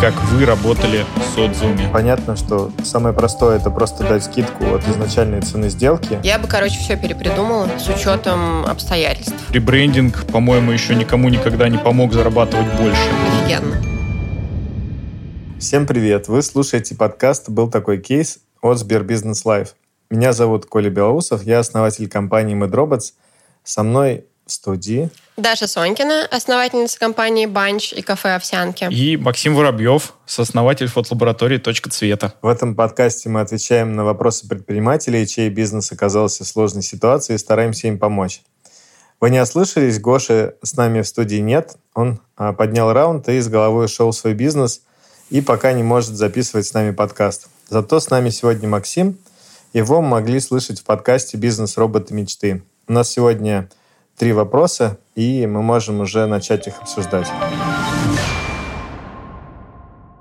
как вы работали с отзывами. Понятно, что самое простое это просто дать скидку от изначальной цены сделки. Я бы, короче, все перепридумала с учетом обстоятельств. Ребрендинг, по-моему, еще никому никогда не помог зарабатывать больше. Офигенно. Всем привет! Вы слушаете подкаст «Был такой кейс» от СберБизнес Live. Меня зовут Коля Белоусов, я основатель компании MedRobots. Со мной студии Даша Сонькина, основательница компании «Банч» и кафе «Овсянки». И Максим Воробьев, сооснователь фотолаборатории «Точка цвета». В этом подкасте мы отвечаем на вопросы предпринимателей, чей бизнес оказался в сложной ситуации и стараемся им помочь. Вы не ослышались, Гоши с нами в студии нет. Он а, поднял раунд и с головой ушел в свой бизнес и пока не может записывать с нами подкаст. Зато с нами сегодня Максим. Его могли слышать в подкасте «Бизнес. Роботы. Мечты». У нас сегодня три вопроса, и мы можем уже начать их обсуждать.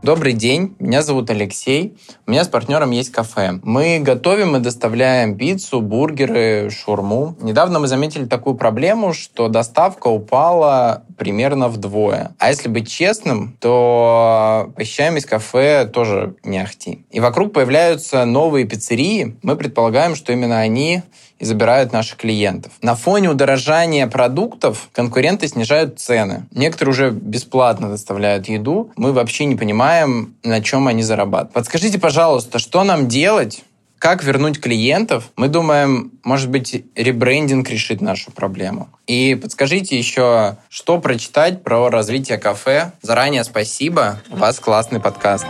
Добрый день, меня зовут Алексей. У меня с партнером есть кафе. Мы готовим и доставляем пиццу, бургеры, шурму. Недавно мы заметили такую проблему, что доставка упала примерно вдвое. А если быть честным, то посещаемость кафе тоже не ахти. И вокруг появляются новые пиццерии. Мы предполагаем, что именно они и забирают наших клиентов. На фоне удорожания продуктов конкуренты снижают цены. Некоторые уже бесплатно доставляют еду. Мы вообще не понимаем, на чем они зарабатывают. Подскажите, пожалуйста, что нам делать, как вернуть клиентов? Мы думаем, может быть, ребрендинг решит нашу проблему. И подскажите еще, что прочитать про развитие кафе. Заранее спасибо. У вас классный подкаст.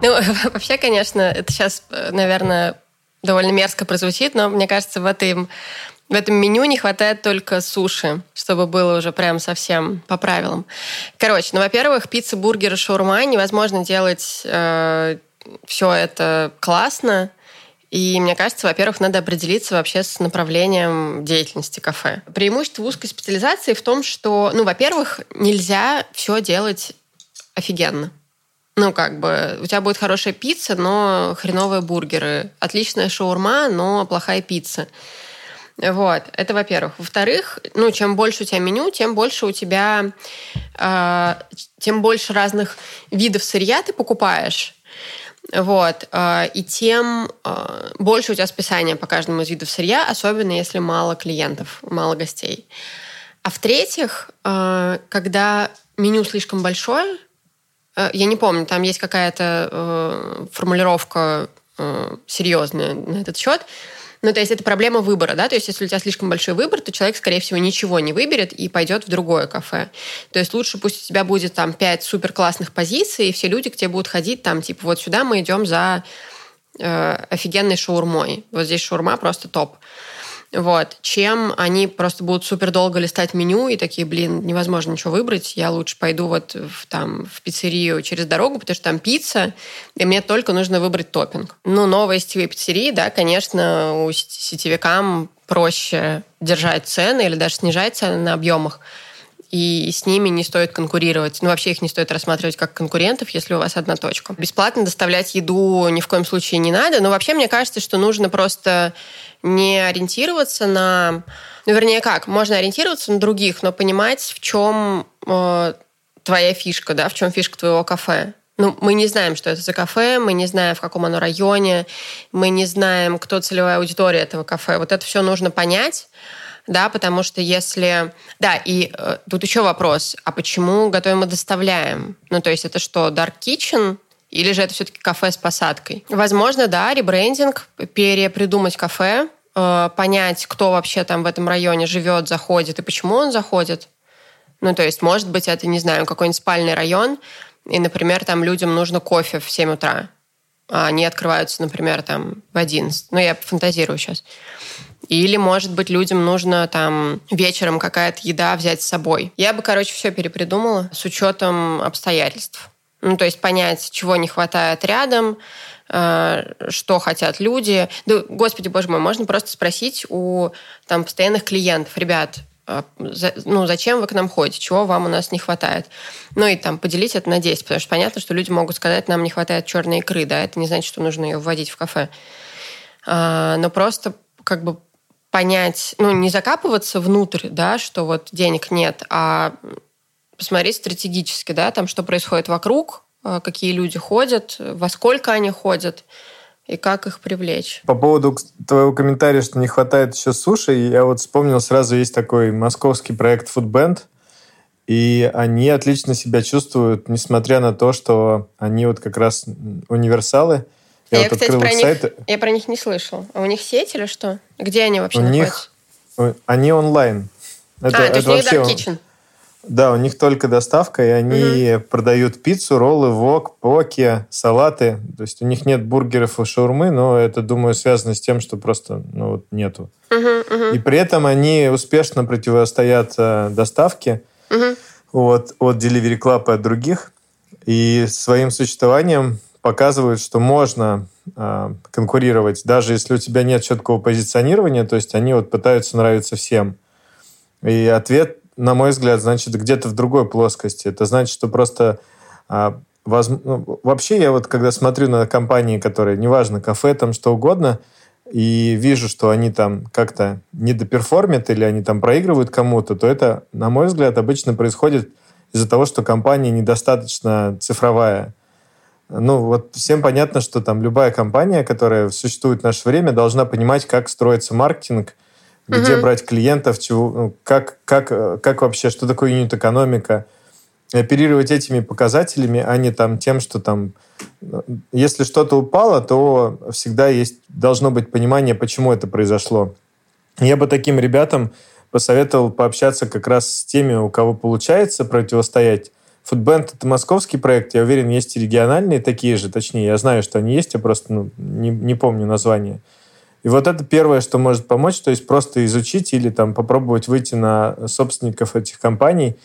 Ну, вообще, конечно, это сейчас, наверное, довольно мерзко прозвучит, но мне кажется, в этом, в этом меню не хватает только суши, чтобы было уже прям совсем по правилам. Короче, ну, во-первых, пицца, бургеры, шаурма невозможно делать э, все это классно, и мне кажется, во-первых, надо определиться вообще с направлением деятельности кафе. Преимущество узкой специализации в том, что, ну, во-первых, нельзя все делать офигенно. Ну, как бы, у тебя будет хорошая пицца, но хреновые бургеры. Отличная шаурма, но плохая пицца. Вот, это во-первых. Во-вторых, ну, чем больше у тебя меню, тем больше у тебя, э, тем больше разных видов сырья ты покупаешь. Вот, э, и тем э, больше у тебя списания по каждому из видов сырья, особенно если мало клиентов, мало гостей. А в-третьих, когда меню слишком большое, я не помню, там есть какая-то э, формулировка э, серьезная на этот счет. Ну, то есть это проблема выбора, да, то есть если у тебя слишком большой выбор, то человек, скорее всего, ничего не выберет и пойдет в другое кафе. То есть лучше пусть у тебя будет там пять супер классных позиций, и все люди к тебе будут ходить там, типа, вот сюда мы идем за э, офигенной шаурмой. Вот здесь шаурма просто топ вот, чем они просто будут супер долго листать меню и такие, блин, невозможно ничего выбрать, я лучше пойду вот в, там, в пиццерию через дорогу, потому что там пицца, и мне только нужно выбрать топпинг. Ну, новые сетевые пиццерии, да, конечно, у сетевикам проще держать цены или даже снижать цены на объемах, и с ними не стоит конкурировать. Ну, вообще их не стоит рассматривать как конкурентов, если у вас одна точка. Бесплатно доставлять еду ни в коем случае не надо, но вообще мне кажется, что нужно просто не ориентироваться на... Ну, вернее, как? Можно ориентироваться на других, но понимать, в чем э, твоя фишка, да, в чем фишка твоего кафе. Ну, мы не знаем, что это за кафе, мы не знаем, в каком оно районе, мы не знаем, кто целевая аудитория этого кафе. Вот это все нужно понять, да, потому что если... Да, и э, тут еще вопрос, а почему готовим и доставляем? Ну, то есть это что, dark kitchen, или же это все-таки кафе с посадкой? Возможно, да, ребрендинг, перепридумать кафе, э, понять, кто вообще там в этом районе живет, заходит и почему он заходит. Ну, то есть, может быть, это, не знаю, какой-нибудь спальный район, и, например, там людям нужно кофе в 7 утра, а они открываются, например, там в 11. Ну, я фантазирую сейчас. Или, может быть, людям нужно там вечером какая-то еда взять с собой. Я бы, короче, все перепридумала с учетом обстоятельств. Ну, то есть понять, чего не хватает рядом, э, что хотят люди. Да, господи, боже мой, можно просто спросить у там, постоянных клиентов, ребят, э, ну, зачем вы к нам ходите, чего вам у нас не хватает. Ну и там поделить это на 10, потому что понятно, что люди могут сказать, нам не хватает черной икры, да, это не значит, что нужно ее вводить в кафе. А, но просто как бы понять, ну, не закапываться внутрь, да, что вот денег нет, а посмотреть стратегически, да, там, что происходит вокруг, э, какие люди ходят, во сколько они ходят и как их привлечь. По поводу твоего комментария, что не хватает еще суши, я вот вспомнил, сразу есть такой московский проект Foodband, и они отлично себя чувствуют, несмотря на то, что они вот как раз универсалы. Я, я вот кстати, про них, сайт. я про них не слышал. А у них сеть или что? Где они вообще у находятся? Них, они онлайн. Это, а, это то есть вообще... Dark Kitchen? Да, у них только доставка, и они угу. продают пиццу, роллы, вок, поки, салаты. То есть у них нет бургеров и шаурмы, но это, думаю, связано с тем, что просто ну, вот нету. Угу, угу. И при этом они успешно противостоят э, доставке угу. от, от Delivery Club и от других. И своим существованием показывают, что можно э, конкурировать, даже если у тебя нет четкого позиционирования, то есть они вот пытаются нравиться всем. И ответ на мой взгляд, значит где-то в другой плоскости. Это значит, что просто а, воз... ну, вообще я вот когда смотрю на компании, которые, неважно, кафе, там что угодно, и вижу, что они там как-то недоперформят или они там проигрывают кому-то, то это, на мой взгляд, обычно происходит из-за того, что компания недостаточно цифровая. Ну, вот всем понятно, что там любая компания, которая существует в наше время, должна понимать, как строится маркетинг – где угу. брать клиентов, чего, ну, как, как, как вообще, что такое юнит-экономика, оперировать этими показателями, а не там тем, что там, если что-то упало, то всегда есть, должно быть понимание, почему это произошло. Я бы таким ребятам посоветовал пообщаться как раз с теми, у кого получается противостоять. Фудбенд — это московский проект, я уверен, есть и региональные такие же, точнее, я знаю, что они есть, я просто ну, не, не помню название. И вот это первое, что может помочь, то есть просто изучить или там попробовать выйти на собственников этих компаний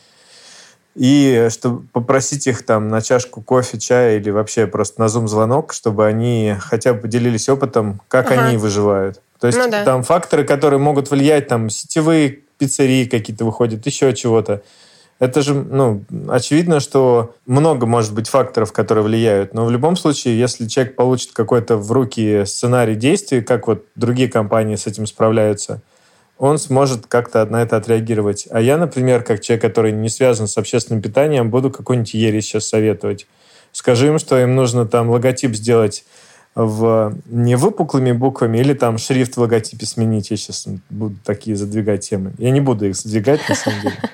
и чтобы попросить их там на чашку кофе, чая или вообще просто на зум-звонок, чтобы они хотя бы поделились опытом, как ага. они выживают. То есть ну, да. там факторы, которые могут влиять, там сетевые пиццерии какие-то выходят, еще чего-то. Это же, ну, очевидно, что много может быть факторов, которые влияют. Но в любом случае, если человек получит какой-то в руки сценарий действий, как вот другие компании с этим справляются, он сможет как-то на это отреагировать. А я, например, как человек, который не связан с общественным питанием, буду какой-нибудь ересь сейчас советовать. Скажи им, что им нужно там логотип сделать в не выпуклыми буквами или там шрифт в логотипе сменить. Я сейчас буду такие задвигать темы. Я не буду их задвигать, на самом деле.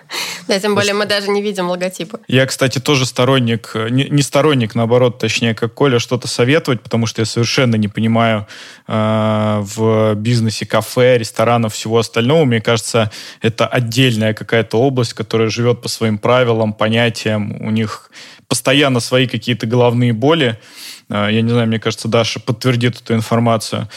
Да, тем более мы даже не видим логотипа. Я, кстати, тоже сторонник, не, не сторонник, наоборот, точнее, как Коля, что-то советовать, потому что я совершенно не понимаю э, в бизнесе кафе, ресторанов, всего остального. Мне кажется, это отдельная какая-то область, которая живет по своим правилам, понятиям. У них постоянно свои какие-то головные боли. Э, я не знаю, мне кажется, Даша подтвердит эту информацию.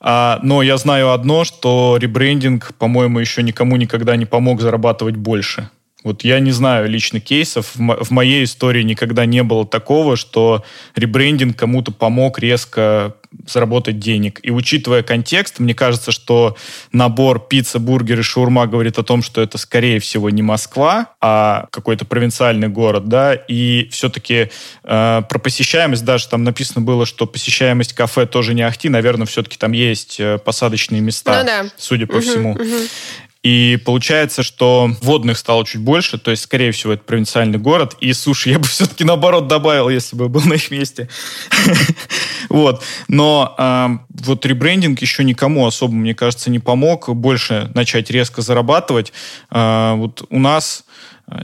А, но я знаю одно, что ребрендинг, по-моему, еще никому никогда не помог зарабатывать больше. Вот я не знаю лично кейсов. В моей истории никогда не было такого, что ребрендинг кому-то помог резко заработать денег. И учитывая контекст, мне кажется, что набор пицца, бургер и шаурма говорит о том, что это, скорее всего, не Москва, а какой-то провинциальный город, да, и все-таки э, про посещаемость даже там написано было, что посещаемость кафе тоже не ахти, наверное, все-таки там есть э, посадочные места, ну, да. судя по угу, всему. Угу. И получается, что водных стало чуть больше, то есть, скорее всего, это провинциальный город. И суши я бы все-таки наоборот добавил, если бы был на их месте. Вот. Но вот ребрендинг еще никому особо, мне кажется, не помог больше начать резко зарабатывать. А, вот у нас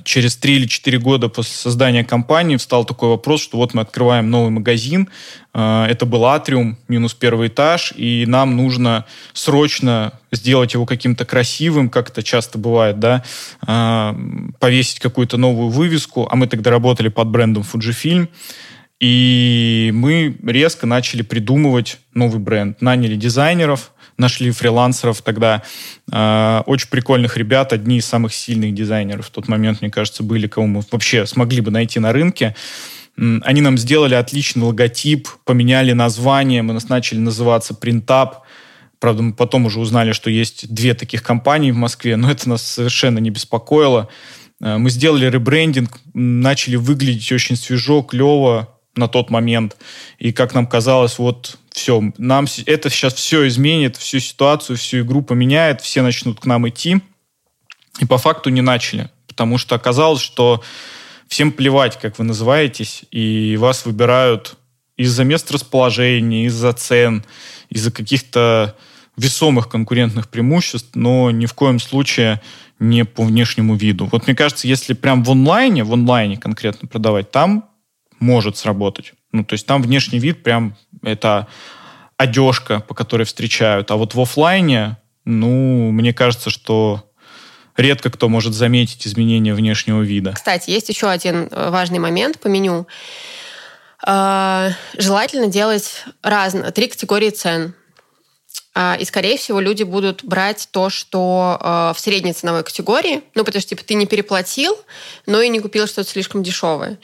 через 3 или 4 года после создания компании встал такой вопрос, что вот мы открываем новый магазин, а, это был атриум, минус первый этаж, и нам нужно срочно сделать его каким-то красивым, как это часто бывает, да, а, повесить какую-то новую вывеску, а мы тогда работали под брендом Fujifilm, и мы резко начали придумывать новый бренд. Наняли дизайнеров, нашли фрилансеров тогда. Э, очень прикольных ребят, одни из самых сильных дизайнеров в тот момент, мне кажется, были, кого мы вообще смогли бы найти на рынке. Они нам сделали отличный логотип, поменяли название, мы нас начали называться Printup. Правда, мы потом уже узнали, что есть две таких компании в Москве, но это нас совершенно не беспокоило. Э, мы сделали ребрендинг, начали выглядеть очень свежо, клево, на тот момент. И как нам казалось, вот все, нам это сейчас все изменит, всю ситуацию, всю игру поменяет, все начнут к нам идти. И по факту не начали. потому что оказалось, что всем плевать, как вы называетесь, и вас выбирают из-за мест расположения, из-за цен, из-за каких-то весомых конкурентных преимуществ, но ни в коем случае не по внешнему виду. Вот мне кажется, если прям в онлайне, в онлайне конкретно продавать, там может сработать. Ну, то есть там внешний вид прям это одежка, по которой встречают. А вот в офлайне, ну, мне кажется, что редко кто может заметить изменения внешнего вида. Кстати, есть еще один э, важный момент по меню. А, желательно делать разные, три категории цен. А, и, скорее всего, люди будут брать то, что э, в средней ценовой категории. Ну, потому что, типа, ты не переплатил, но и не купил что-то слишком дешевое.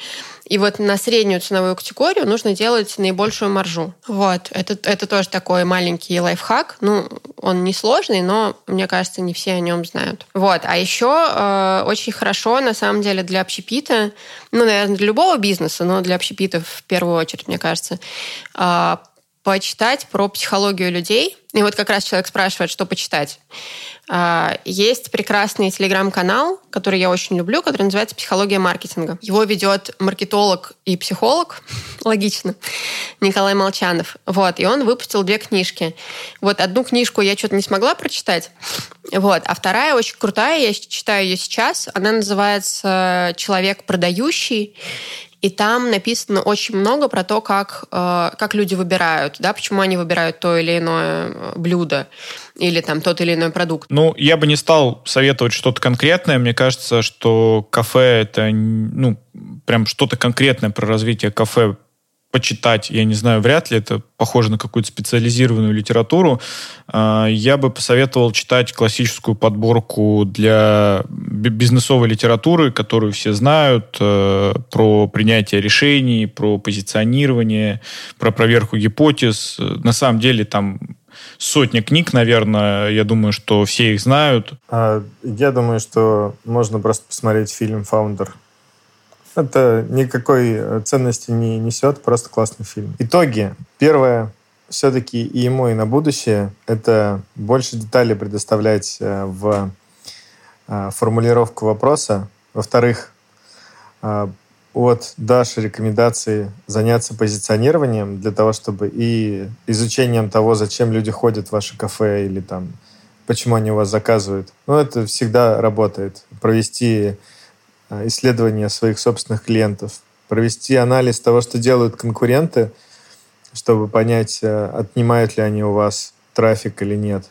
И вот на среднюю ценовую категорию нужно делать наибольшую маржу. Вот. Это, это тоже такой маленький лайфхак. Ну, он не сложный, но, мне кажется, не все о нем знают. Вот. А еще э, очень хорошо, на самом деле, для общепита, ну, наверное, для любого бизнеса, но для общепита в первую очередь, мне кажется, э, почитать про психологию людей. И вот как раз человек спрашивает, что почитать. А, есть прекрасный телеграм-канал, который я очень люблю, который называется «Психология маркетинга». Его ведет маркетолог и психолог, логично, Николай Молчанов. Вот, и он выпустил две книжки. Вот одну книжку я что-то не смогла прочитать, вот, а вторая очень крутая, я читаю ее сейчас. Она называется «Человек продающий». И там написано очень много про то, как, э, как люди выбирают, да, почему они выбирают то или иное э, блюдо или там тот или иной продукт. Ну, я бы не стал советовать что-то конкретное. Мне кажется, что кафе это, ну, прям что-то конкретное про развитие кафе почитать, я не знаю, вряд ли это похоже на какую-то специализированную литературу, а, я бы посоветовал читать классическую подборку для бизнесовой литературы, которую все знают, э, про принятие решений, про позиционирование, про проверку гипотез. На самом деле там сотня книг, наверное, я думаю, что все их знают. А, я думаю, что можно просто посмотреть фильм «Фаундер» Это никакой э, ценности не несет, просто классный фильм. Итоги. Первое, все-таки и ему, и на будущее, это больше деталей предоставлять э, в э, формулировку вопроса. Во-вторых, от Даши рекомендации заняться позиционированием для того, чтобы и изучением того, зачем люди ходят в ваше кафе или там, почему они у вас заказывают. Ну, это всегда работает. Провести Э, исследования своих собственных клиентов, провести анализ того, что делают конкуренты, чтобы понять, э, отнимают ли они у вас трафик или нет.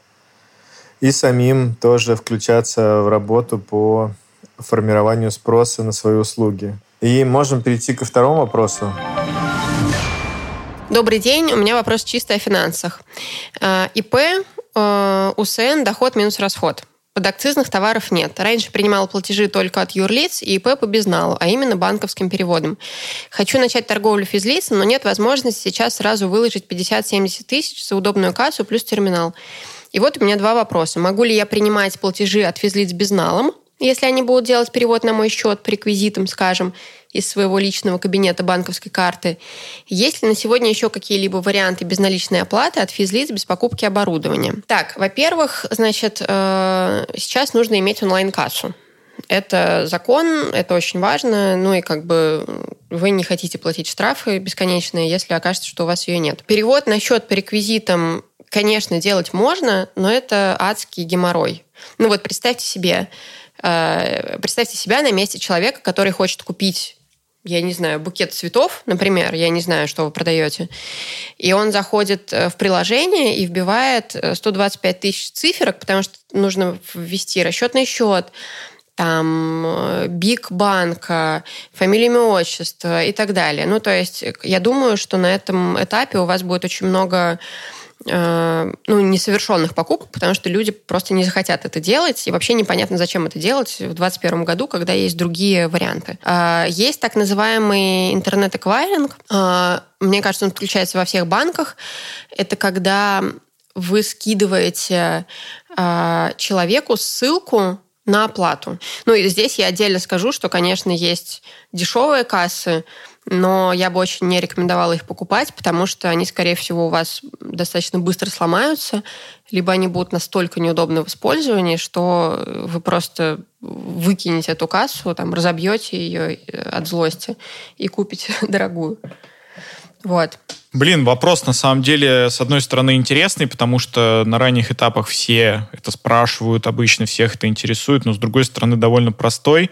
И самим тоже включаться в работу по формированию спроса на свои услуги. И можем перейти ко второму вопросу. Добрый день. У меня вопрос чисто о финансах. Э, ИП, УСН, доход минус расход. Подакцизных товаров нет. Раньше принимал платежи только от юрлиц и ИП по безналу, а именно банковским переводом. Хочу начать торговлю физлицем, но нет возможности сейчас сразу выложить 50-70 тысяч за удобную кассу плюс терминал. И вот у меня два вопроса. Могу ли я принимать платежи от физлиц безналом, если они будут делать перевод на мой счет по реквизитам, скажем, из своего личного кабинета банковской карты. Есть ли на сегодня еще какие-либо варианты безналичной оплаты от физлиц без покупки оборудования? Так, во-первых, значит, э, сейчас нужно иметь онлайн-кассу. Это закон, это очень важно, ну и как бы вы не хотите платить штрафы бесконечные, если окажется, что у вас ее нет. Перевод на счет по реквизитам, конечно, делать можно, но это адский геморрой. Ну вот представьте себе, э, представьте себя на месте человека, который хочет купить я не знаю, букет цветов, например, я не знаю, что вы продаете, и он заходит э, в приложение и вбивает 125 э, тысяч циферок, потому что нужно ввести расчетный счет, там, э, биг банка, фамилия, имя, отчество и так далее. Ну, то есть я думаю, что на этом этапе у вас будет очень много ну, несовершенных покупок, потому что люди просто не захотят это делать, и вообще непонятно, зачем это делать в 2021 году, когда есть другие варианты. Э, есть так называемый интернет-эквайринг. Э, мне кажется, он включается во всех банках. Это когда вы скидываете человеку ссылку на оплату. Ну и здесь я отдельно скажу, что, конечно, есть дешевые кассы, но я бы очень не рекомендовала их покупать, потому что они, скорее всего, у вас достаточно быстро сломаются, либо они будут настолько неудобны в использовании, что вы просто выкинете эту кассу, там, разобьете ее э, от злости и купите дорогую. Вот. Блин, вопрос на самом деле, с одной стороны, интересный, потому что на ранних этапах все это спрашивают, обычно всех это интересует, но с другой стороны, довольно простой,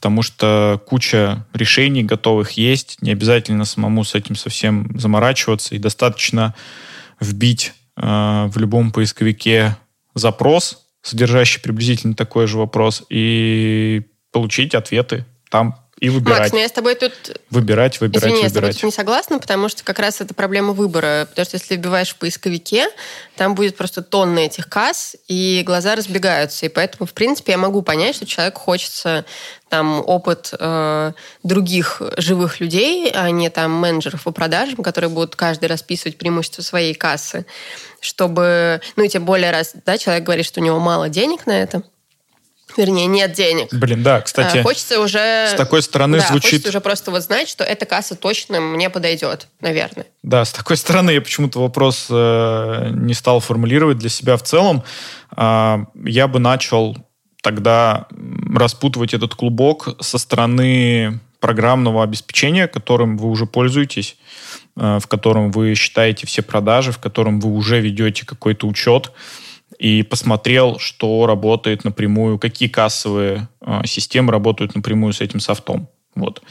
потому что куча решений готовых есть, не обязательно самому с этим совсем заморачиваться, и достаточно вбить э, в любом поисковике запрос, содержащий приблизительно такой же вопрос, и получить ответы там и выбирать. Макс, ну я с тобой тут... Выбирать, выбирать, Извини, выбирать. я с тобой тут не согласна, потому что как раз это проблема выбора. Потому что если вбиваешь в поисковике, там будет просто тонны этих касс, и глаза разбегаются. И поэтому, в принципе, я могу понять, что человеку хочется там опыт э, других живых людей, а не там менеджеров по продажам, которые будут каждый расписывать преимущества своей кассы, чтобы, ну и тем более раз, да, человек говорит, что у него мало денег на это, Вернее, нет денег. Блин, да, кстати. А, хочется уже... С такой стороны да, звучит... хочется уже просто вот знать, что эта касса точно мне подойдет, наверное. Да, с такой стороны я почему-то вопрос э, не стал формулировать для себя в целом. Э, я бы начал тогда распутывать этот клубок со стороны программного обеспечения, которым вы уже пользуетесь, э, в котором вы считаете все продажи, в котором вы уже ведете какой-то учет и посмотрел, что работает напрямую, какие кассовые э, системы работают напрямую с этим софтом. Вот.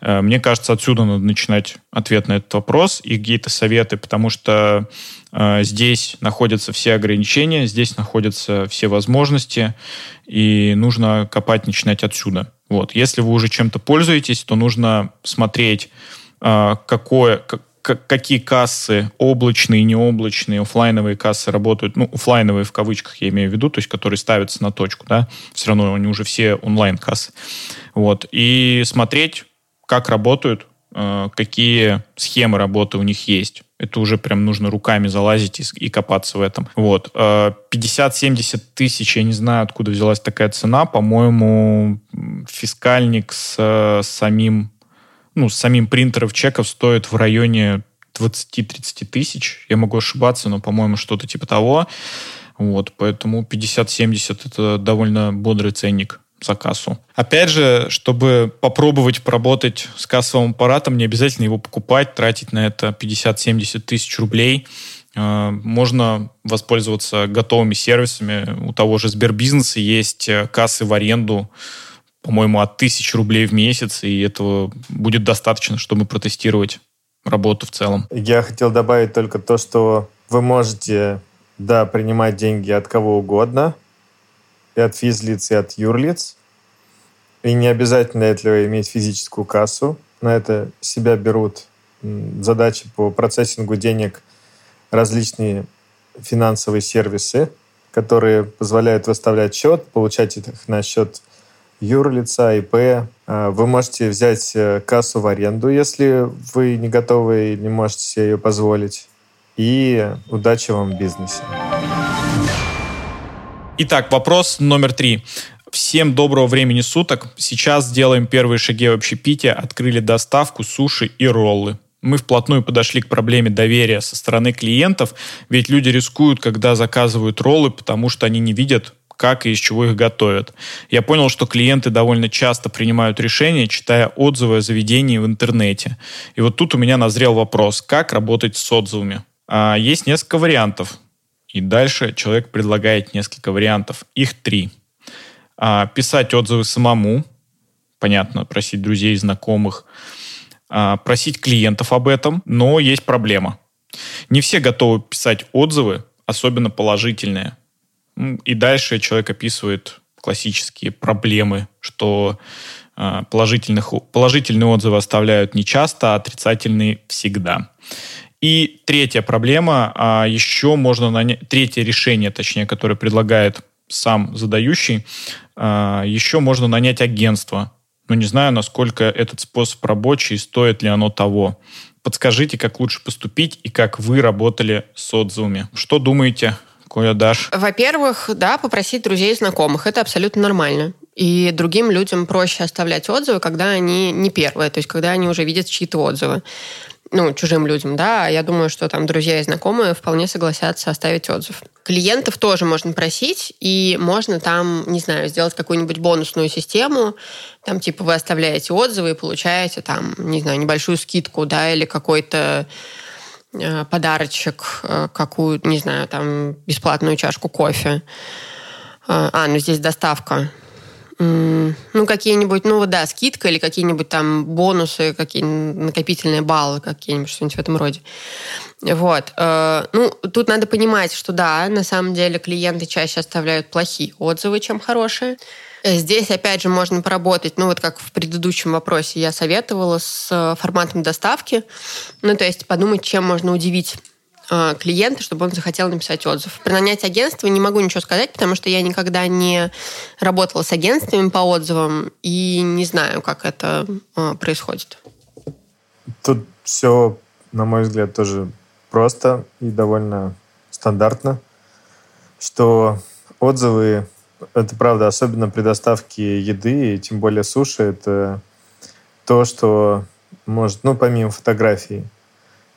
Э, мне кажется, отсюда надо начинать ответ на этот вопрос и какие-то советы, потому что здесь находятся все ограничения, здесь находятся все возможности, и нужно копать, начинать отсюда. Вот. Если вы уже чем-то пользуетесь, то нужно смотреть, э, какое, какие кассы, облачные, необлачные, офлайновые кассы работают, ну, офлайновые в кавычках я имею в виду, то есть которые ставятся на точку, да, все равно они уже все онлайн-кассы. Вот. И смотреть, как работают, какие схемы работы у них есть. Это уже прям нужно руками залазить и, и копаться в этом. Вот. 50-70 э, тысяч, я не знаю, откуда взялась такая цена. По-моему, фискальник с, самим ну, с самим принтером чеков стоит в районе 20-30 тысяч. Я могу ошибаться, но, по-моему, что-то типа того. Вот, поэтому 50-70 это довольно бодрый ценник за кассу. Опять же, чтобы попробовать поработать с кассовым аппаратом, не обязательно его покупать, тратить на это 50-70 тысяч рублей. Э, можно воспользоваться готовыми сервисами. У того же Сбербизнеса есть э, кассы в аренду, по-моему, от тысяч рублей в месяц, и этого будет достаточно, чтобы протестировать работу в целом. Я хотел добавить только то, что вы можете, да, принимать деньги от кого угодно, и от физлиц, и от юрлиц, и не обязательно для этого иметь физическую кассу. На это себя берут задачи по процессингу денег различные финансовые сервисы, которые позволяют выставлять счет, получать их на счет юрлица, ИП. А, вы можете взять э, кассу в аренду, если вы не готовы и не можете себе ее позволить. И удачи вам в бизнесе. Итак, вопрос номер три. Всем доброго времени суток. Сейчас сделаем первые шаги в общепите. Открыли доставку, суши и роллы. Мы вплотную подошли к проблеме доверия со стороны клиентов, ведь люди рискуют, когда заказывают роллы, потому что они не видят как и из чего их готовят. Я понял, что клиенты довольно часто принимают решения, читая отзывы о заведении в интернете. И вот тут у меня назрел вопрос, как работать с отзывами. А, есть несколько вариантов. И дальше человек предлагает несколько вариантов. Их три. А, писать отзывы самому. Понятно, просить друзей, знакомых. А, просить клиентов об этом. Но есть проблема. Не все готовы писать отзывы, особенно положительные. И дальше человек описывает классические проблемы, что а, положительных, положительные отзывы оставляют не часто, а отрицательные всегда. И третья проблема, а еще можно нанять, третье решение, точнее, которое предлагает сам задающий, а, еще можно нанять агентство. Но не знаю, насколько этот способ рабочий, стоит ли оно того. Подскажите, как лучше поступить и как вы работали с отзывами. Что думаете Коля, дашь? Во-первых, да, попросить друзей и знакомых. Это абсолютно нормально. И другим людям проще оставлять отзывы, когда они не первые, то есть когда они уже видят чьи-то отзывы. Ну, чужим людям, да. Я думаю, что там друзья и знакомые вполне согласятся оставить отзыв. Клиентов тоже можно просить, и можно там, не знаю, сделать какую-нибудь бонусную систему. Там, типа, вы оставляете отзывы и получаете там, не знаю, небольшую скидку, да, или какой-то Э, подарочек, э, какую, не знаю, там, бесплатную чашку кофе. Э, а, ну здесь доставка. Ну, какие-нибудь, ну, да, скидка или какие-нибудь там бонусы, какие накопительные баллы какие-нибудь, что-нибудь в этом роде. Вот. Ну, тут надо понимать, что да, на самом деле клиенты чаще оставляют плохие отзывы, чем хорошие. Э, здесь, опять же, можно поработать, ну вот как в предыдущем вопросе я советовала с э, форматом доставки, ну то есть подумать, чем можно удивить э, клиента, чтобы он захотел написать отзыв. Про нанять агентство не могу ничего сказать, потому что я никогда не работала с агентствами по отзывам и не знаю, как это происходит. Тут все, на мой взгляд, тоже просто и довольно стандартно, что отзывы это правда, особенно при доставке еды, и тем более суши, это то, что может, ну, помимо фотографий,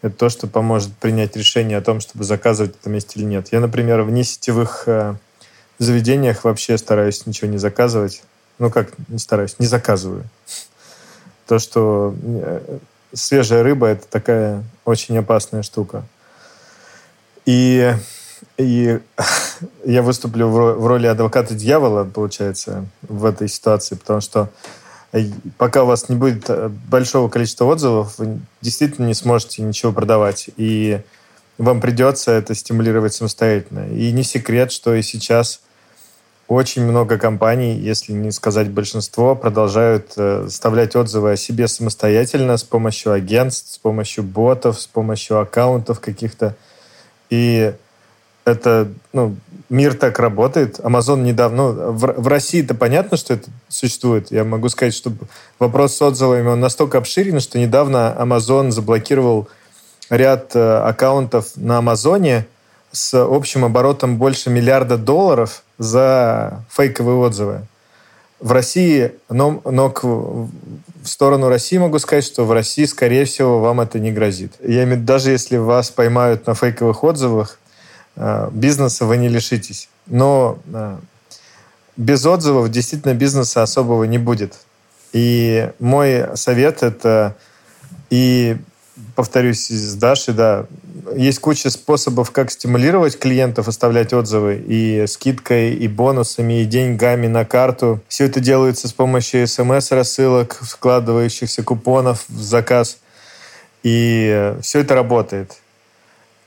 это то, что поможет принять решение о том, чтобы заказывать это месте или нет. Я, например, в несетевых э, заведениях вообще стараюсь ничего не заказывать. Ну, как не стараюсь, не заказываю. То, что э, свежая рыба – это такая очень опасная штука. И и я выступлю в роли адвоката дьявола, получается, в этой ситуации, потому что пока у вас не будет э, большого количества отзывов, вы действительно не сможете ничего продавать. И вам придется это стимулировать самостоятельно. И не секрет, что и сейчас очень много компаний, если не сказать большинство, продолжают э, вставлять отзывы о себе самостоятельно с помощью агентств, с помощью ботов, с помощью аккаунтов каких-то. И это, ну, мир так работает. Amazon недавно, в, в России-то понятно, что это существует. Я могу сказать, что вопрос с отзывами, он настолько обширен, что недавно Amazon заблокировал ряд э, аккаунтов на Амазоне с общим оборотом больше миллиарда долларов за фейковые отзывы. В России, но, но к, в сторону России могу сказать, что в России, скорее всего, вам это не грозит. Я имею даже если вас поймают на фейковых отзывах, бизнеса вы не лишитесь. Но э, без отзывов действительно бизнеса особого не будет. И мой совет это и повторюсь с Дашей, да, есть куча способов, как стимулировать клиентов, оставлять отзывы и скидкой, и бонусами, и деньгами на карту. Все это делается с помощью смс-рассылок, складывающихся купонов в заказ. И все это работает.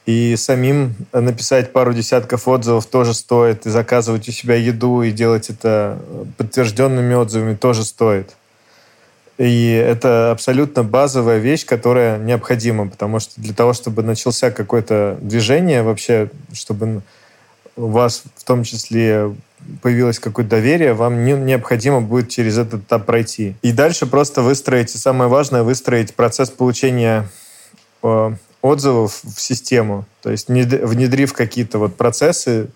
И самим написать пару десятков отзывов тоже стоит. И заказывать у себя еду и делать это подтвержденными отзывами тоже стоит. И это абсолютно базовая вещь, которая необходима, потому что для того, чтобы начался какое-то движение вообще, чтобы у вас в том числе появилось какое-то доверие, вам не, необходимо будет через этот этап пройти. И дальше просто выстроить, и самое важное, выстроить процесс получения э, отзывов в систему, то есть внедрив какие-то вот процессы,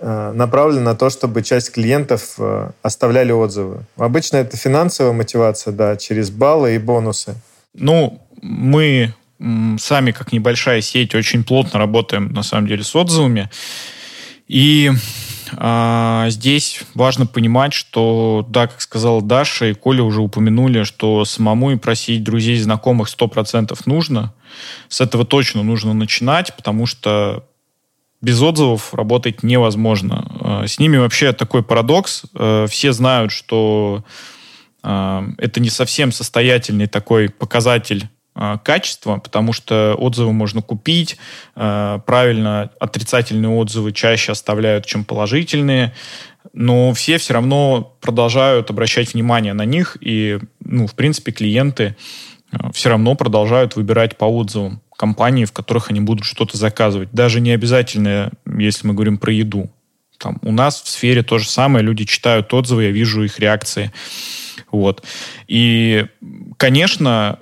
э, направлены на то, чтобы часть клиентов э, оставляли отзывы. Обычно это финансовая мотивация, да, через баллы и бонусы. Ну, мы сами, как небольшая сеть, очень плотно работаем, на самом деле, с отзывами. И здесь важно понимать, что, да, как сказала Даша и Коля уже упомянули, что самому и просить друзей, знакомых 100% нужно. С этого точно нужно начинать, потому что без отзывов работать невозможно. А, с ними вообще такой парадокс. А, все знают, что а, это не совсем состоятельный такой показатель а, качества, потому что отзывы можно купить, а, правильно отрицательные отзывы чаще оставляют, чем положительные, но все все равно продолжают обращать внимание на них, и, ну, в принципе, клиенты а, все равно продолжают выбирать по отзывам компании, в которых они будут что-то заказывать. Даже не обязательно, если мы говорим про еду. Там, у нас в сфере то же самое, люди читают отзывы, я вижу их реакции. Вот. И, конечно,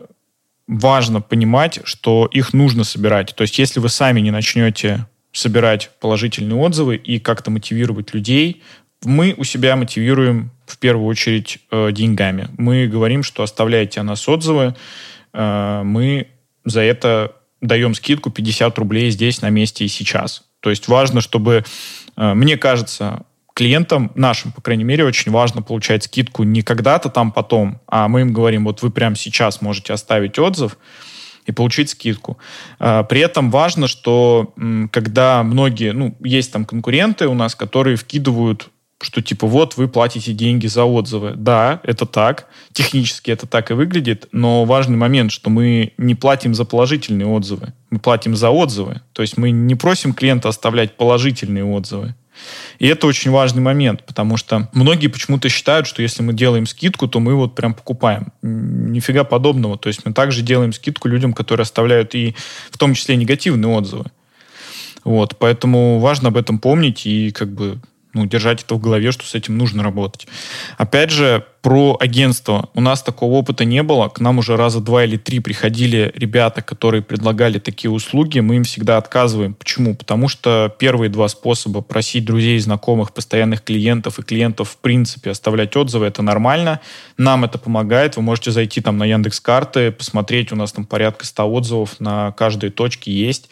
важно понимать, что их нужно собирать. То есть, если вы сами не начнете собирать положительные отзывы и как-то мотивировать людей, мы у себя мотивируем в первую очередь э, деньгами. Мы говорим, что оставляйте о нас отзывы, э, мы за это даем скидку 50 рублей здесь, на месте и сейчас. То есть важно, чтобы, э, мне кажется, клиентам нашим, по крайней мере, очень важно получать скидку не когда-то там потом, а мы им говорим, вот вы прямо сейчас можете оставить отзыв, и получить скидку. А, при этом важно, что когда многие, ну, есть там конкуренты у нас, которые вкидывают что типа вот вы платите деньги за отзывы. Да, это так. Технически это так и выглядит, но важный момент, что мы не платим за положительные отзывы. Мы платим за отзывы. То есть мы не просим клиента оставлять положительные отзывы. И это очень важный момент, потому что многие почему-то считают, что если мы делаем скидку, то мы вот прям покупаем. Нифига подобного. То есть мы также делаем скидку людям, которые оставляют и в том числе негативные отзывы. Вот, поэтому важно об этом помнить и как бы ну, держать это в голове, что с этим нужно работать. Опять же, про агентство. У нас такого опыта не было. К нам уже раза два или три приходили ребята, которые предлагали такие услуги. Мы им всегда отказываем. Почему? Потому что первые два способа просить друзей, знакомых, постоянных клиентов и клиентов в принципе оставлять отзывы, это нормально. Нам это помогает. Вы можете зайти там на Яндекс карты, посмотреть. У нас там порядка 100 отзывов на каждой точке есть.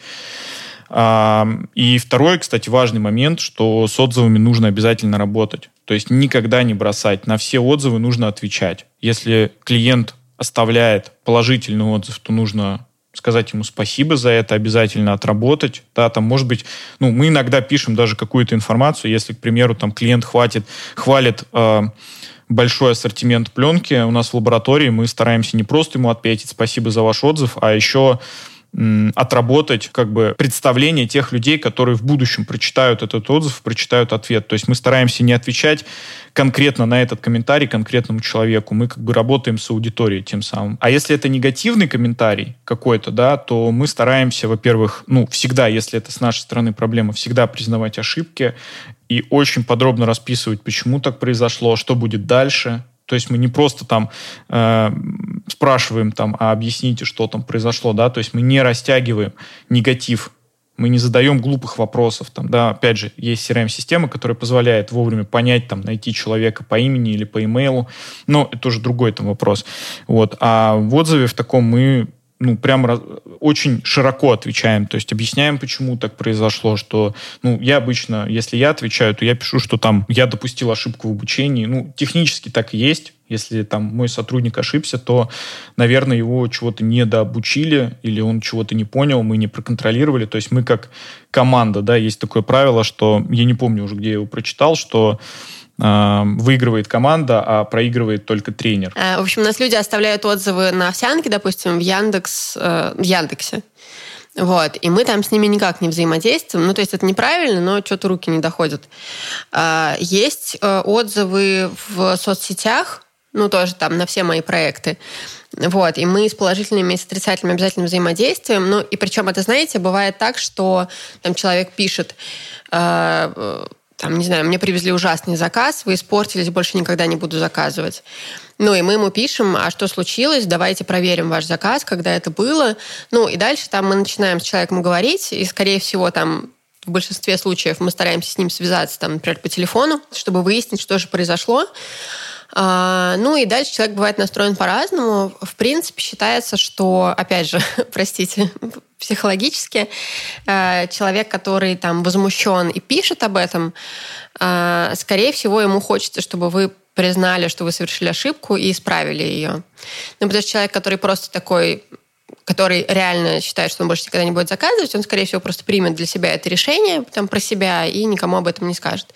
И второй, кстати, важный момент, что с отзывами нужно обязательно работать. То есть никогда не бросать. На все отзывы нужно отвечать. Если клиент оставляет положительный отзыв, то нужно сказать ему спасибо за это, обязательно отработать. Да, там, может быть, ну, мы иногда пишем даже какую-то информацию, если, к примеру, там клиент хватит, хвалит э, большой ассортимент пленки у нас в лаборатории, мы стараемся не просто ему ответить спасибо за ваш отзыв, а еще отработать как бы представление тех людей, которые в будущем прочитают этот отзыв, прочитают ответ. То есть мы стараемся не отвечать конкретно на этот комментарий конкретному человеку. Мы как бы работаем с аудиторией тем самым. А если это негативный комментарий какой-то, да, то мы стараемся, во-первых, ну, всегда, если это с нашей стороны проблема, всегда признавать ошибки и очень подробно расписывать, почему так произошло, что будет дальше, то есть мы не просто там э, спрашиваем там, а объясните, что там произошло, да, то есть мы не растягиваем негатив, мы не задаем глупых вопросов, там, да, опять же, есть CRM-система, которая позволяет вовремя понять, там, найти человека по имени или по имейлу, но это уже другой там вопрос, вот, а в отзыве в таком мы ну, прям очень широко отвечаем, то есть объясняем, почему так произошло, что, ну, я обычно, если я отвечаю, то я пишу, что там я допустил ошибку в обучении, ну, технически так и есть, если там мой сотрудник ошибся, то, наверное, его чего-то не дообучили или он чего-то не понял, мы не проконтролировали. То есть мы как команда, да, есть такое правило, что я не помню уже, где я его прочитал, что выигрывает команда, а проигрывает только тренер. Э, в общем, у нас люди оставляют отзывы на овсянке, допустим, в Яндекс, э, Яндексе. Вот, и мы там с ними никак не взаимодействуем. Ну, то есть это неправильно, но что-то руки не доходят. А, есть э, отзывы в соцсетях, ну, тоже там на все мои проекты. Вот, и мы с положительными и с отрицательными обязательно взаимодействуем. Ну, и причем это, знаете, бывает так, что там человек пишет, там, не знаю, мне привезли ужасный заказ, вы испортились, больше никогда не буду заказывать. Ну, и мы ему пишем, а что случилось, давайте проверим ваш заказ, когда это было. Ну, и дальше там мы начинаем с человеком говорить, и, скорее всего, там в большинстве случаев мы стараемся с ним связаться, там, например, по телефону, чтобы выяснить, что же произошло. А, ну и дальше человек бывает настроен по-разному. В принципе, считается, что, опять же, простите, психологически э, человек, который там возмущен и пишет об этом, э, скорее всего, ему хочется, чтобы вы признали, что вы совершили ошибку и исправили ее. Ну, потому что человек, который просто такой который реально считает, что он больше никогда не будет заказывать, он, скорее всего, просто примет для себя это решение там, про себя и никому об этом не скажет.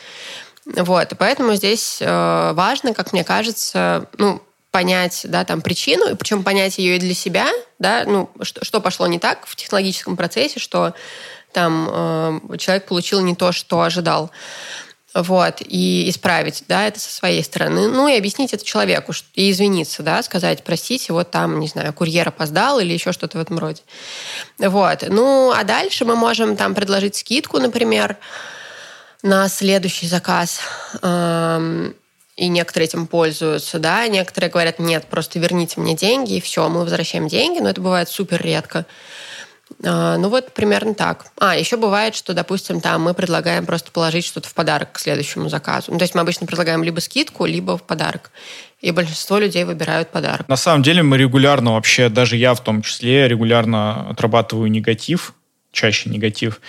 Вот, и поэтому здесь э, важно, как мне кажется, ну, понять, да, там, причину, и причем понять ее и для себя, да, ну, что, что пошло не так в технологическом процессе, что там э, человек получил не то, что ожидал. Вот, и исправить, да, это со своей стороны. Ну, и объяснить это человеку, и извиниться, да, сказать, простите, вот там, не знаю, курьер опоздал или еще что-то в этом роде. Вот. Ну, а дальше мы можем там предложить скидку, например, на следующий заказ. И некоторые этим пользуются, да, некоторые говорят, нет, просто верните мне деньги, и все, мы возвращаем деньги, но это бывает супер редко. А, ну вот примерно так. А, еще бывает, что, допустим, там мы предлагаем просто положить что-то в подарок к следующему заказу. Ну, то есть мы обычно предлагаем либо скидку, либо в подарок. И большинство людей выбирают подарок. На самом деле мы регулярно вообще, даже я в том числе, регулярно отрабатываю негатив чаще негатив,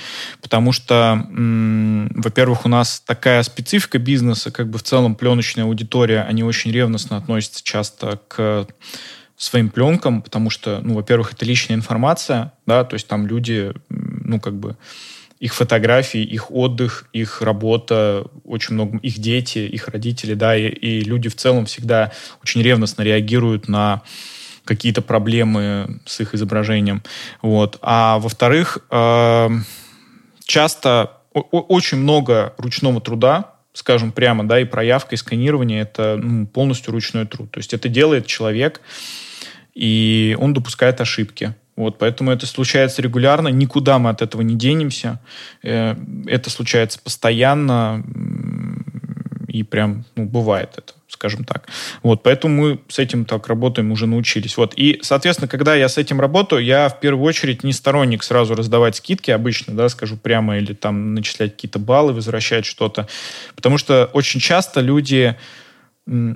потому что, во-первых, у нас такая специфика бизнеса, как бы в целом пленочная аудитория, они очень ревностно относятся часто к своим пленкам, потому что, ну, во-первых, это личная информация, да, то есть там люди, ну, как бы их фотографии, их отдых, их работа, очень много, их дети, их родители, да, и, и люди в целом всегда очень ревностно реагируют на какие-то проблемы с их изображением. Вот. А во-вторых, э, часто очень много ручного труда, скажем прямо, да, и проявка, и сканирование — это ну, полностью ручной труд. То есть это делает человек, и он допускает ошибки. Вот, поэтому это случается регулярно, никуда мы от этого не денемся. Э, это случается постоянно, и прям, ну, бывает это, скажем так. Вот, поэтому мы с этим так работаем, уже научились. Вот, и, соответственно, когда я с этим работаю, я в первую очередь не сторонник сразу раздавать скидки обычно, да, скажу прямо, или там начислять какие-то баллы, возвращать что-то, потому что очень часто люди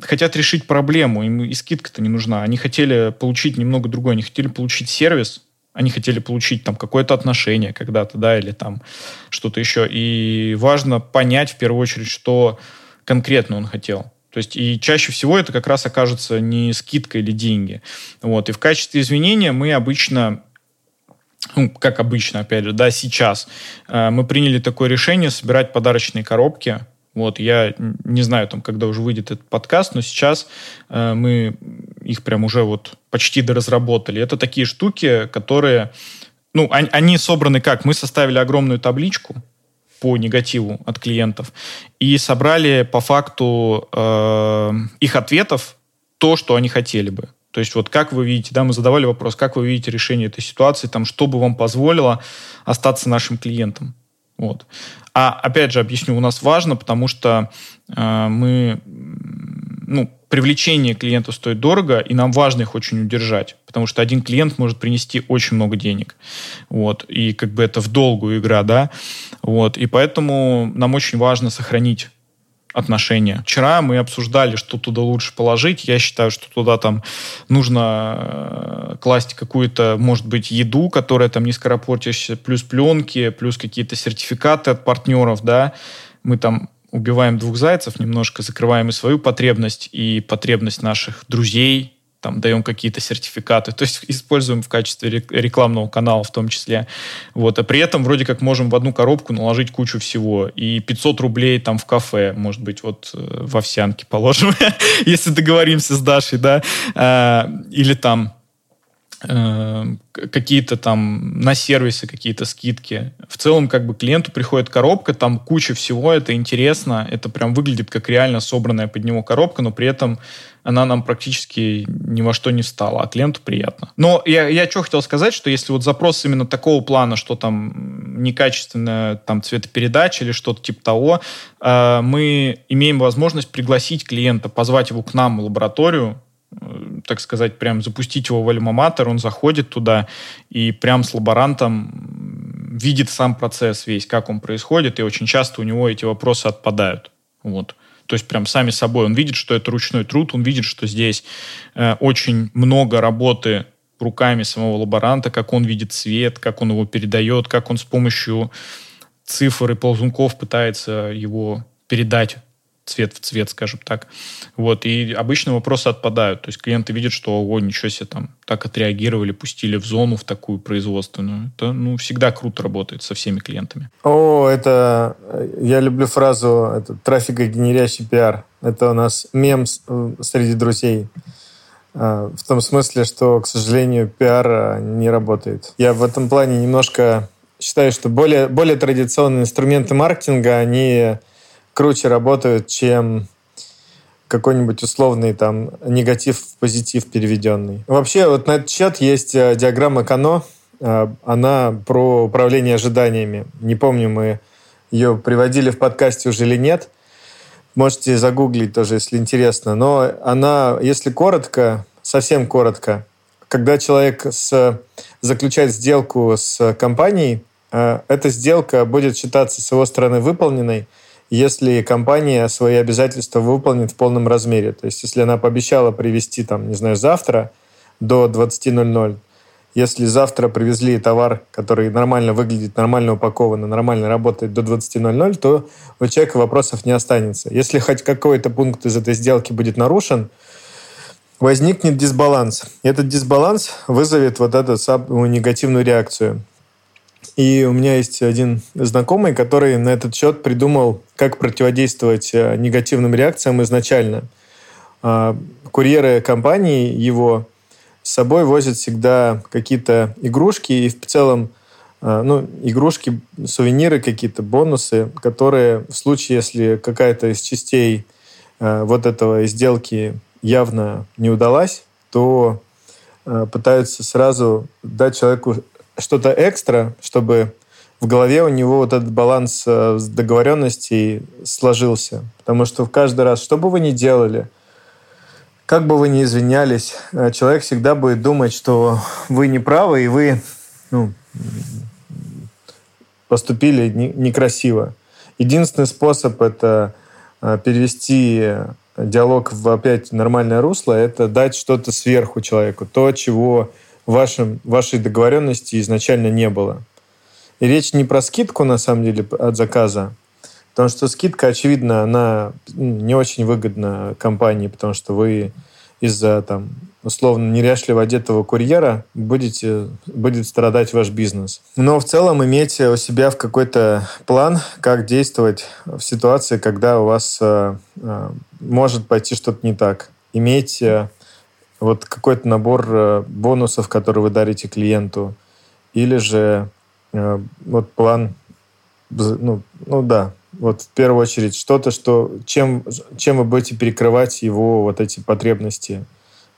хотят решить проблему, им и скидка-то не нужна. Они хотели получить немного другое, они хотели получить сервис, они хотели получить там какое-то отношение когда-то, да, или там что-то еще. И важно понять в первую очередь, что конкретно он хотел. То есть и чаще всего это как раз окажется не скидка или деньги. Вот. И в качестве извинения мы обычно ну, как обычно, опять же, да, сейчас, э, мы приняли такое решение собирать подарочные коробки вот, я не знаю, там, когда уже выйдет этот подкаст, но сейчас э, мы их прям уже вот почти доразработали. Это такие штуки, которые, ну, они, они собраны как? Мы составили огромную табличку по негативу от клиентов и собрали по факту э, их ответов то, что они хотели бы. То есть вот как вы видите, да, мы задавали вопрос, как вы видите решение этой ситуации, там, что бы вам позволило остаться нашим клиентом. Вот. А опять же, объясню, у нас важно, потому что э, мы, ну, привлечение клиентов стоит дорого, и нам важно их очень удержать, потому что один клиент может принести очень много денег. Вот. И как бы это в долгую игра, да. Вот. И поэтому нам очень важно сохранить отношения. Вчера мы обсуждали, что туда лучше положить. Я считаю, что туда там нужно э, класть какую-то, может быть, еду, которая там не скоропортящаяся, плюс пленки, плюс какие-то сертификаты от партнеров, да. Мы там убиваем двух зайцев, немножко закрываем и свою потребность, и потребность наших друзей, там даем какие-то сертификаты, то есть используем в качестве рекламного канала в том числе. Вот. А при этом вроде как можем в одну коробку наложить кучу всего. И 500 рублей там в кафе, может быть, вот э, в овсянке положим, если договоримся с Дашей, да, а, или там какие-то там на сервисы какие-то скидки. В целом, как бы клиенту приходит коробка, там куча всего, это интересно, это прям выглядит как реально собранная под него коробка, но при этом она нам практически ни во что не встала, а клиенту приятно. Но я, я что хотел сказать, что если вот запрос именно такого плана, что там некачественная там цветопередача или что-то типа того, э, мы имеем возможность пригласить клиента, позвать его к нам в лабораторию, так сказать, прям запустить его в альма-матер, он заходит туда и прям с лаборантом видит сам процесс весь, как он происходит, и очень часто у него эти вопросы отпадают. Вот. То есть прям сами собой он видит, что это ручной труд, он видит, что здесь э, очень много работы руками самого лаборанта, как он видит цвет, как он его передает, как он с помощью цифр и ползунков пытается его передать цвет в цвет, скажем так. Вот, и обычно вопросы отпадают. То есть клиенты видят, что, о, ничего себе, там, так отреагировали, пустили в зону в такую производственную. Это, ну, всегда круто работает со всеми клиентами. О, это... Я люблю фразу это, «трафикогенерящий пиар». Это у нас мем э, среди друзей. А, в том смысле, что, к сожалению, пиар не работает. Я в этом плане немножко считаю, что более, более традиционные инструменты маркетинга, они круче работают, чем какой-нибудь условный там негатив в позитив переведенный. Вообще вот на этот счет есть э, диаграмма Кано. Э, она про управление ожиданиями. Не помню, мы ее приводили в подкасте уже или нет. Можете загуглить тоже, если интересно. Но она, если коротко, совсем коротко, когда человек с, заключает сделку с компанией, э, эта сделка будет считаться с его стороны выполненной, если компания свои обязательства выполнит в полном размере. То есть, если она пообещала привезти, там, не знаю, завтра до 20.00, если завтра привезли товар, который нормально выглядит, нормально упакован, нормально работает до 20.00, то у человека вопросов не останется. Если хоть какой-то пункт из этой сделки будет нарушен, возникнет дисбаланс. Этот дисбаланс вызовет вот эту самую негативную реакцию. И у меня есть один знакомый, который на этот счет придумал, как противодействовать э, негативным реакциям изначально. А, курьеры компании его с собой возят всегда какие-то игрушки и в целом э, ну, игрушки, сувениры какие-то, бонусы, которые в случае, если какая-то из частей э, вот этого сделки явно не удалась, то пытаются сразу дать человеку что-то экстра, чтобы в голове у него вот этот баланс э, договоренностей сложился. Потому что в каждый раз, что бы вы ни делали, как бы вы ни извинялись, э, человек всегда будет думать, что вы не правы, и вы ну, поступили некрасиво. Единственный способ это э, перевести диалог в опять нормальное русло, это дать что-то сверху человеку, то, чего вашем, вашей договоренности изначально не было. И речь не про скидку, на самом деле, от заказа, потому что скидка, очевидно, она не очень выгодна компании, потому что вы из-за там условно неряшливо одетого курьера будете, будет страдать ваш бизнес. Но в целом иметь у себя в какой-то план, как действовать в ситуации, когда у вас э, э, может пойти что-то не так. Иметь э, вот какой-то набор э, бонусов, которые вы дарите клиенту, или же э, вот план, ну, ну да, вот в первую очередь что-то, что, чем, чем вы будете перекрывать его вот эти потребности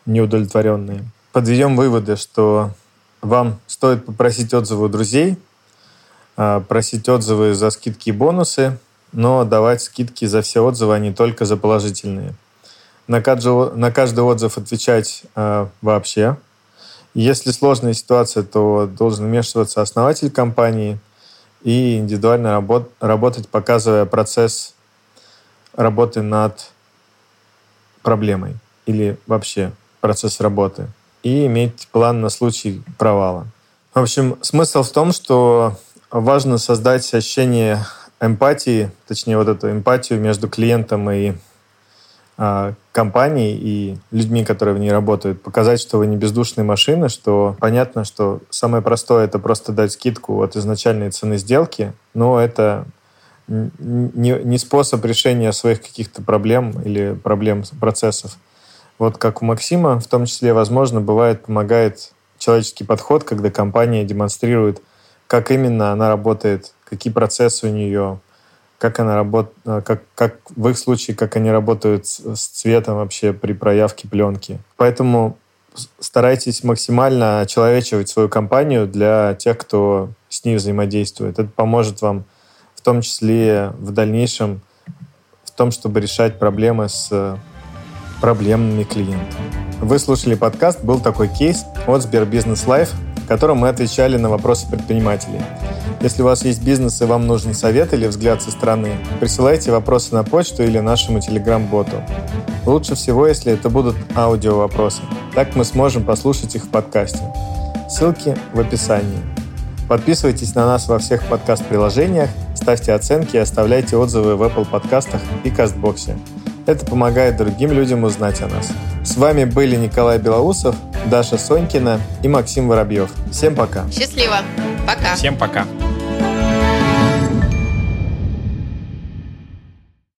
неудовлетворенные. Подведем выводы, что вам стоит попросить отзывы у друзей, а, просить отзывы за скидки и бонусы, но давать скидки за все отзывы, а не только за положительные на каждый, на каждый отзыв отвечать э, вообще. Если сложная ситуация, то должен вмешиваться основатель компании и индивидуально работ, работать, показывая процесс работы над проблемой или вообще процесс работы и иметь план на случай провала. В общем, смысл в том, что важно создать ощущение эмпатии, точнее вот эту эмпатию между клиентом и а, компании и людьми, которые в ней работают, показать, что вы не бездушные машины, что понятно, что самое простое это просто дать скидку от изначальной цены сделки, но это не, не способ решения своих каких-то проблем или проблем процессов. Вот как у Максима, в том числе, возможно, бывает, помогает человеческий подход, когда компания демонстрирует, как именно она работает, какие процессы у нее, как она работает, э, как, как в их случае, как они работают с, с цветом вообще при проявке пленки. Поэтому старайтесь максимально человечивать свою компанию для тех, кто с ней взаимодействует. Это поможет вам в том числе в дальнейшем в том, чтобы решать проблемы с проблемными клиентами. Вы слушали подкаст «Был такой кейс» от СберБизнес Live, котором мы отвечали на вопросы предпринимателей. Если у вас есть бизнес и вам нужен совет или взгляд со стороны, присылайте вопросы на почту или нашему телеграм-боту. Лучше всего, если это будут аудио-вопросы. Так мы сможем послушать их в подкасте. Ссылки в описании. Подписывайтесь на нас во всех подкаст-приложениях, ставьте оценки и оставляйте отзывы в Apple подкастах и Кастбоксе. Это помогает другим людям узнать о нас. С вами были Николай Белоусов, Даша Сонькина и Максим Воробьев. Всем пока. Счастливо. Пока. Всем пока.